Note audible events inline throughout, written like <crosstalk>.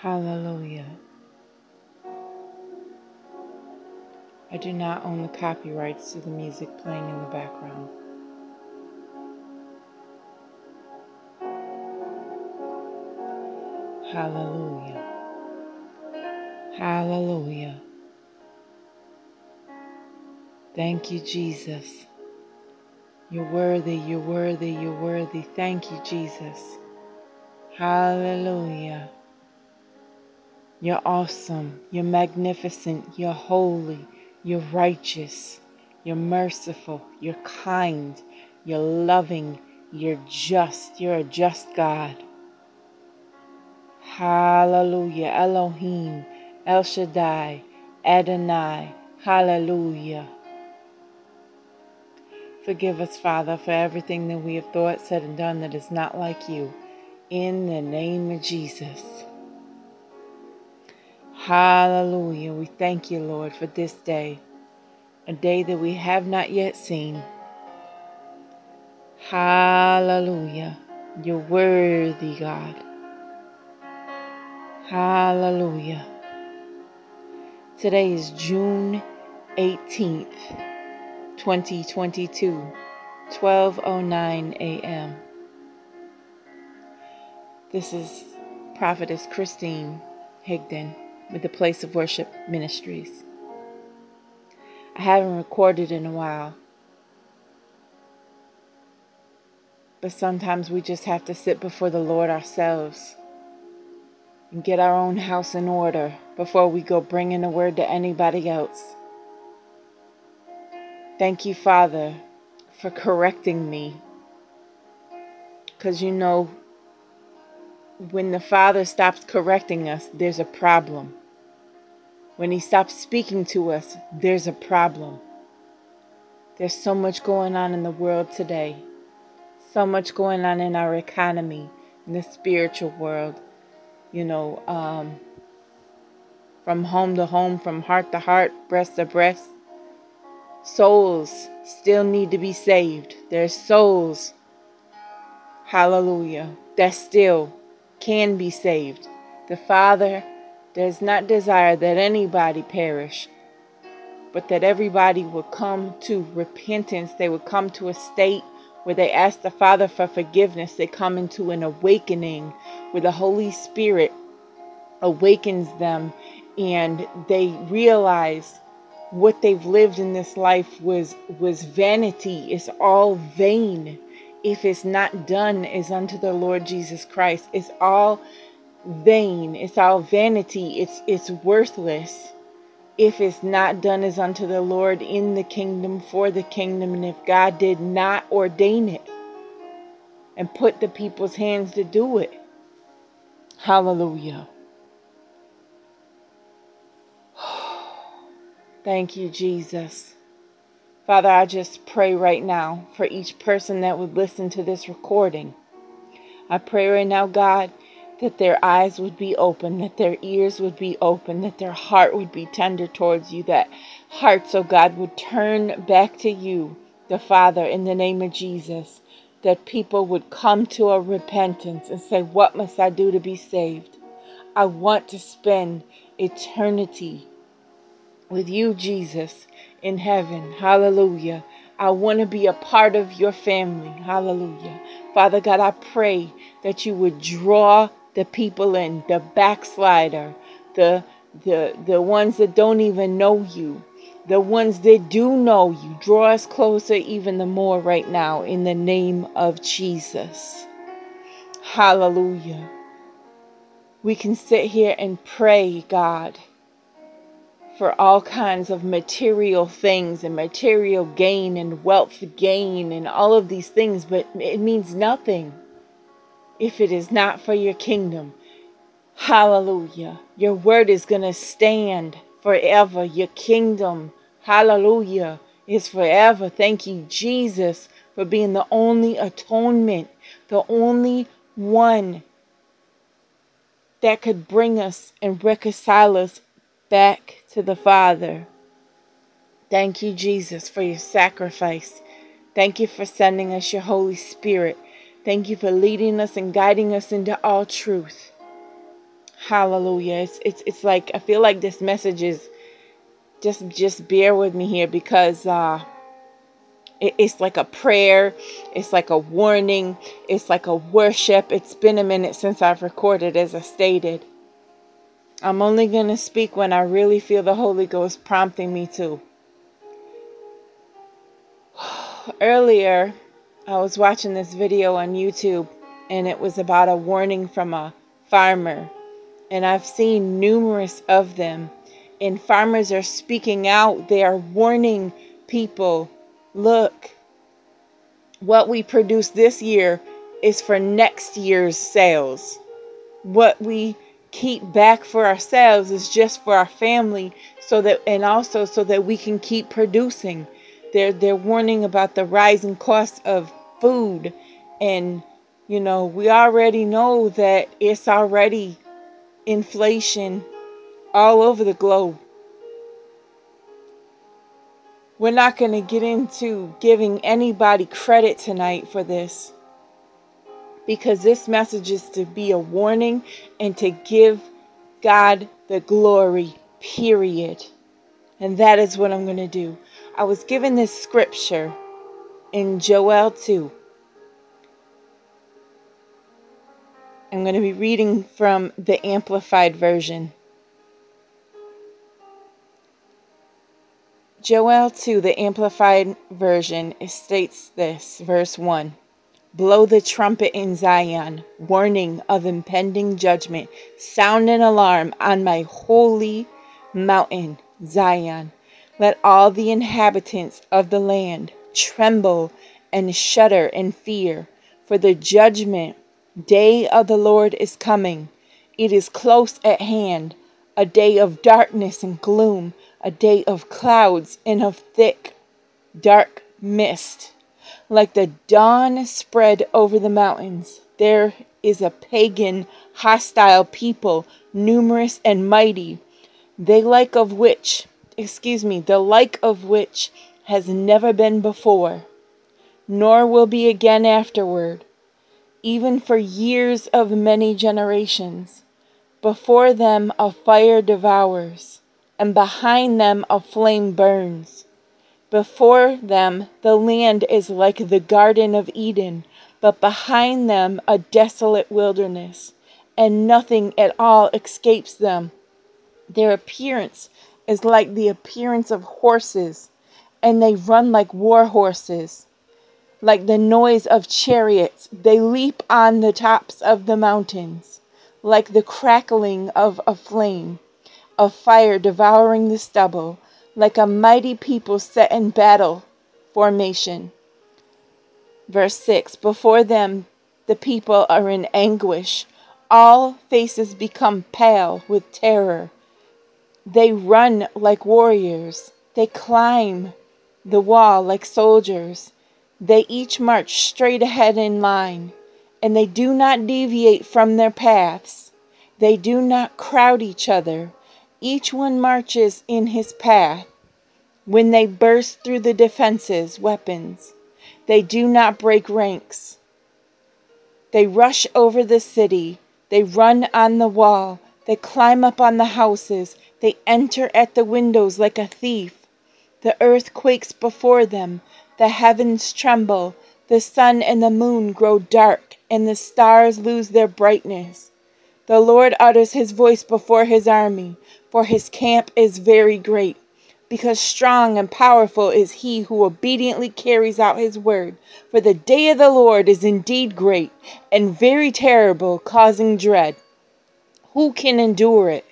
Hallelujah. I do not own the copyrights to the music playing in the background. Hallelujah. Hallelujah. Thank you, Jesus. You're worthy, you're worthy, you're worthy. Thank you, Jesus. Hallelujah. You're awesome, you're magnificent, you're holy, you're righteous, you're merciful, you're kind, you're loving, you're just, you're a just God. Hallelujah. Elohim, El Shaddai, Adonai. Hallelujah. Forgive us, Father, for everything that we have thought, said, and done that is not like you. In the name of Jesus. Hallelujah. We thank you, Lord, for this day, a day that we have not yet seen. Hallelujah. You're worthy, God. Hallelujah. Today is June 18th, 2022, 12:09 a.m. This is Prophetess Christine Higdon with the Place of Worship Ministries. I haven't recorded in a while. But sometimes we just have to sit before the Lord ourselves and get our own house in order before we go bringing a word to anybody else. Thank you, Father, for correcting me. Because you know, when the Father stops correcting us, there's a problem. When He stops speaking to us, there's a problem. There's so much going on in the world today, so much going on in our economy, in the spiritual world you know, um, from home to home, from heart to heart, breast to breast. Souls still need to be saved. There's souls, hallelujah, that still can be saved. The Father does not desire that anybody perish, but that everybody would come to repentance. They would come to a state where they ask the Father for forgiveness. They come into an awakening where the Holy Spirit awakens them and they realize what they've lived in this life was was vanity it's all vain if it's not done is unto the lord jesus christ it's all vain it's all vanity it's it's worthless if it's not done as unto the lord in the kingdom for the kingdom and if god did not ordain it and put the people's hands to do it Hallelujah. <sighs> Thank you, Jesus. Father, I just pray right now for each person that would listen to this recording. I pray right now, God, that their eyes would be open, that their ears would be open, that their heart would be tender towards you, that hearts, oh God, would turn back to you, the Father, in the name of Jesus that people would come to a repentance and say, What must I do to be saved? I want to spend eternity with you, Jesus, in heaven. Hallelujah. I want to be a part of your family. Hallelujah. Father God, I pray that you would draw the people in, the backslider, the the the ones that don't even know you, the ones that do know you. Draw us closer even the more right now in the name of Jesus. Hallelujah. We can sit here and pray, God, for all kinds of material things and material gain and wealth gain and all of these things, but it means nothing if it is not for your kingdom. Hallelujah. Your word is going to stand forever. Your kingdom, hallelujah, is forever. Thank you, Jesus, for being the only atonement, the only one that could bring us and reconcile us back to the Father. Thank you, Jesus, for your sacrifice. Thank you for sending us your Holy Spirit. Thank you for leading us and guiding us into all truth. Hallelujah. It's it's it's like I feel like this message is just just bear with me here because uh it, it's like a prayer, it's like a warning, it's like a worship. It's been a minute since I've recorded as I stated. I'm only going to speak when I really feel the Holy Ghost prompting me to. <sighs> Earlier, I was watching this video on YouTube and it was about a warning from a farmer. And I've seen numerous of them. And farmers are speaking out, they are warning people look, what we produce this year is for next year's sales. What we keep back for ourselves is just for our family so that and also so that we can keep producing. They're they're warning about the rising cost of food and you know, we already know that it's already inflation all over the globe. We're not going to get into giving anybody credit tonight for this because this message is to be a warning and to give God the glory, period. And that is what I'm going to do. I was given this scripture in Joel 2. I'm going to be reading from the Amplified Version. Joel 2, the Amplified Version, states this, verse 1 Blow the trumpet in Zion, warning of impending judgment. Sound an alarm on my holy mountain, Zion. Let all the inhabitants of the land tremble and shudder in fear, for the judgment day of the Lord is coming. It is close at hand, a day of darkness and gloom a day of clouds and of thick, dark mist. Like the dawn spread over the mountains, there is a pagan, hostile people, numerous and mighty, they like of which, excuse me, the like of which has never been before, nor will be again afterward, even for years of many generations. Before them a fire devours and behind them a flame burns. Before them the land is like the Garden of Eden, but behind them a desolate wilderness, and nothing at all escapes them. Their appearance is like the appearance of horses, and they run like war horses. Like the noise of chariots, they leap on the tops of the mountains, like the crackling of a flame of fire devouring the stubble, like a mighty people set in battle formation. Verse 6 Before them the people are in anguish, all faces become pale with terror. They run like warriors, they climb the wall like soldiers. They each march straight ahead in line, and they do not deviate from their paths. They do not crowd each other. Each one marches in his path. When they burst through the defenses, weapons, they do not break ranks. They rush over the city, they run on the wall, they climb up on the houses, they enter at the windows like a thief. The earth quakes before them, the heavens tremble, the sun and the moon grow dark, and the stars lose their brightness. The Lord utters his voice before his army for his camp is very great. Because strong and powerful is he who obediently carries out his word. For the day of the Lord is indeed great and very terrible, causing dread. Who can endure it?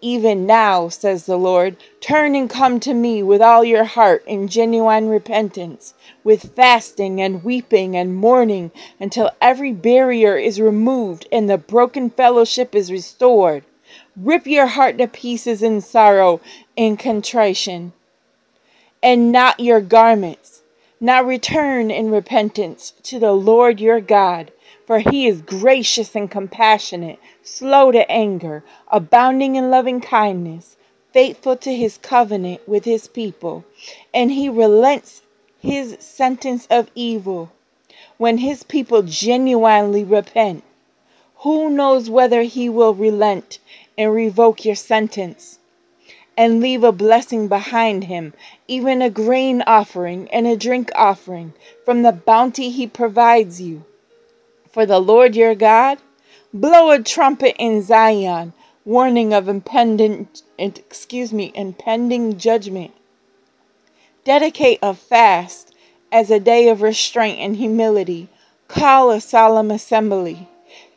Even now, says the Lord, turn and come to me with all your heart in genuine repentance, with fasting and weeping and mourning, until every barrier is removed and the broken fellowship is restored. Rip your heart to pieces in sorrow and contrition, and not your garments. Now return in repentance to the Lord your God, for he is gracious and compassionate, slow to anger, abounding in loving kindness, faithful to his covenant with his people, and he relents his sentence of evil when his people genuinely repent. Who knows whether he will relent and revoke your sentence and leave a blessing behind him, even a grain offering and a drink offering from the bounty he provides you? For the Lord your God, blow a trumpet in Zion, warning of impending, excuse me, impending judgment. Dedicate a fast as a day of restraint and humility. Call a solemn assembly.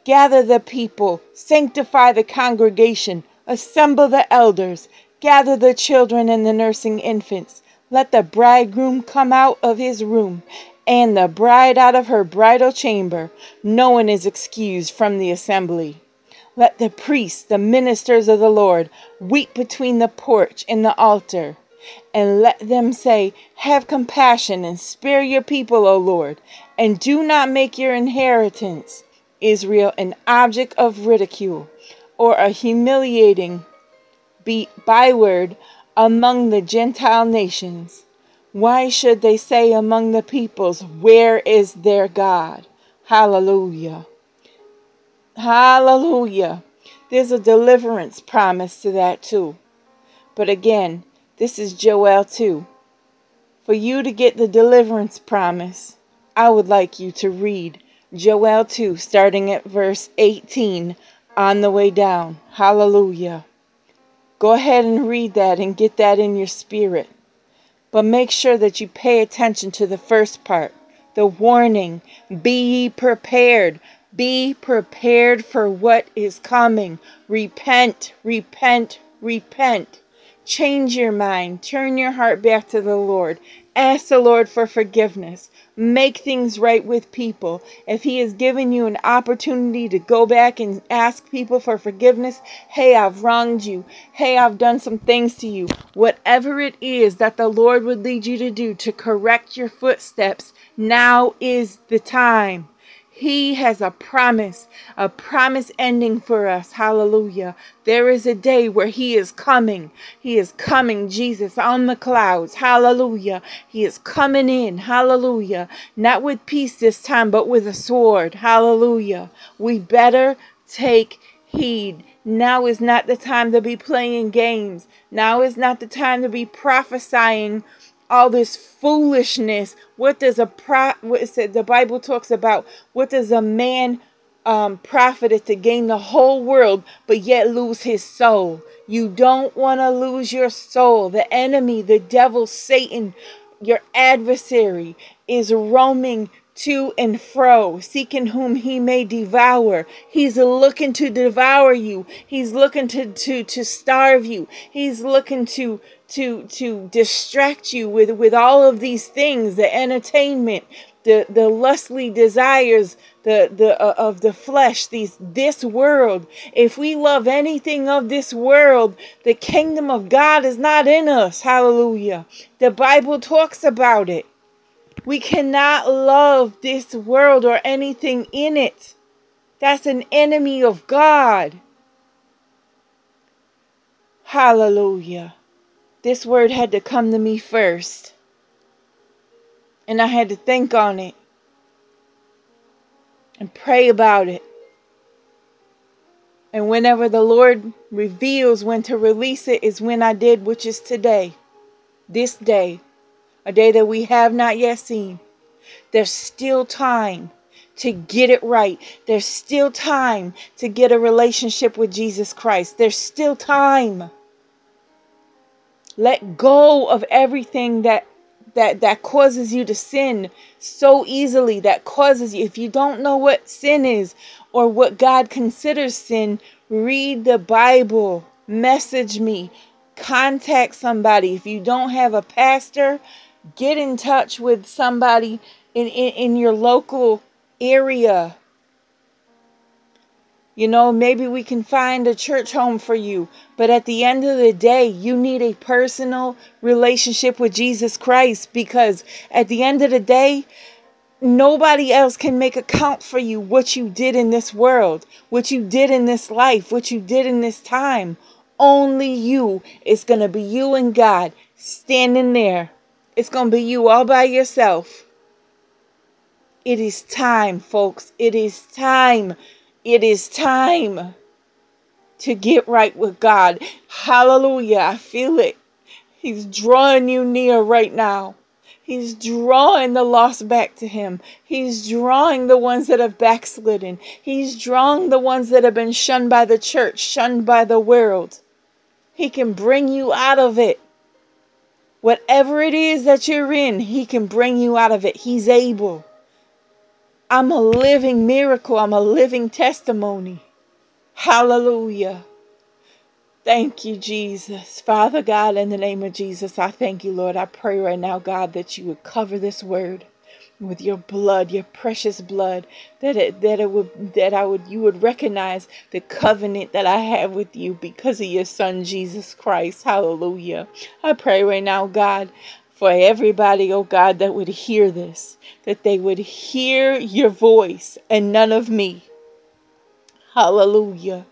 Gather the people, sanctify the congregation, assemble the elders, gather the children and the nursing infants. Let the bridegroom come out of his room, and the bride out of her bridal chamber. No one is excused from the assembly. Let the priests, the ministers of the Lord, weep between the porch and the altar and let them say, Have compassion and spare your people, O Lord, and do not make your inheritance, Israel, an object of ridicule or a humiliating byword among the Gentile nations. Why should they say among the peoples, Where is their God? Hallelujah. Hallelujah. There's a deliverance promise to that too. But again, this is Joel 2. For you to get the deliverance promise, I would like you to read Joel 2, starting at verse 18 on the way down. Hallelujah. Go ahead and read that and get that in your spirit. But make sure that you pay attention to the first part the warning be ye prepared. Be prepared for what is coming. Repent, repent, repent. Change your mind. Turn your heart back to the Lord. Ask the Lord for forgiveness. Make things right with people. If He has given you an opportunity to go back and ask people for forgiveness, hey, I've wronged you. Hey, I've done some things to you. Whatever it is that the Lord would lead you to do to correct your footsteps, now is the time. He has a promise, a promise ending for us. Hallelujah. There is a day where He is coming. He is coming, Jesus, on the clouds. Hallelujah. He is coming in. Hallelujah. Not with peace this time, but with a sword. Hallelujah. We better take heed. Now is not the time to be playing games. Now is not the time to be prophesying all this foolishness. What does a pro? What is it? The Bible talks about what does a man um, profit to gain the whole world but yet lose his soul? You don't want to lose your soul. The enemy, the devil, Satan, your adversary, is roaming to and fro, seeking whom he may devour. He's looking to devour you. He's looking to, to, to starve you. He's looking to to to distract you with with all of these things the entertainment the the lustly desires the the uh, of the flesh these this world. If we love anything of this world the kingdom of god is not in us. Hallelujah. The bible talks about it. We cannot love this world or anything in it. That's an enemy of god. Hallelujah this word had to come to me first. And I had to think on it and pray about it. And whenever the Lord reveals when to release it, is when I did, which is today, this day, a day that we have not yet seen. There's still time to get it right. There's still time to get a relationship with Jesus Christ. There's still time. Let go of everything that that that causes you to sin so easily that causes you if you don't know what sin is or what God considers sin read the bible message me contact somebody. If you don't have a pastor get in touch with somebody in in, in your local area you know, maybe we can find a church home for you. But at the end of the day, you need a personal relationship with Jesus Christ because at the end of the day, nobody else can make account for you what you did in this world, what you did in this life, what you did in this time. Only you. It's going to be you and God standing there. It's going to be you all by yourself. It is time, folks. It is time It is time to get right with God. Hallelujah. I feel it. He's drawing you near right now. He's drawing the lost back to him. He's drawing the ones that have backslidden. He's drawing the ones that have been shunned by the church, shunned by the world. He can bring you out of it. Whatever it is that you're in, He can bring you out of it. He's able. I'm a living miracle. I'm a living testimony. Hallelujah. Thank you, Jesus. Father God, in the name of Jesus, I thank you, Lord. I pray right now, God, that you would cover this word with your blood, your precious blood, that it that it would that I would you would recognize the covenant that I have with you because of your son Jesus Christ. Hallelujah. I pray right now, God, for everybody, oh God, that would hear this, that they would hear your voice and none of me. Hallelujah.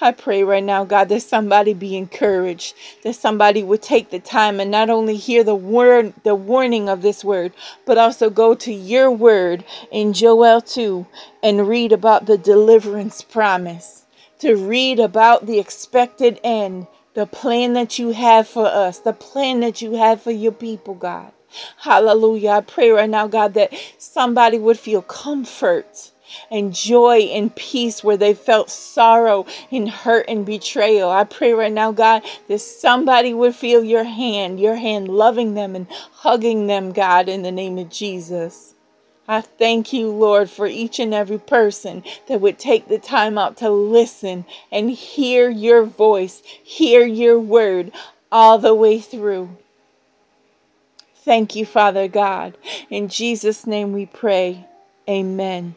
I pray right now, God, that somebody be encouraged, that somebody would take the time and not only hear the word, the warning of this word, but also go to your word in Joel 2 and read about the deliverance promise, to read about the expected end, the plan that you have for us, the plan that you have for your people, God. Hallelujah. I pray right now, God, that somebody would feel comfort and joy and peace where they felt sorrow and hurt and betrayal. I pray right now, God, that somebody would feel your hand, your hand loving them and hugging them, God, in the name of Jesus. I thank you, Lord, for each and every person that would take the time out to listen and hear your voice, hear your word all the way through. Thank you, Father God. In Jesus' name we pray. Amen.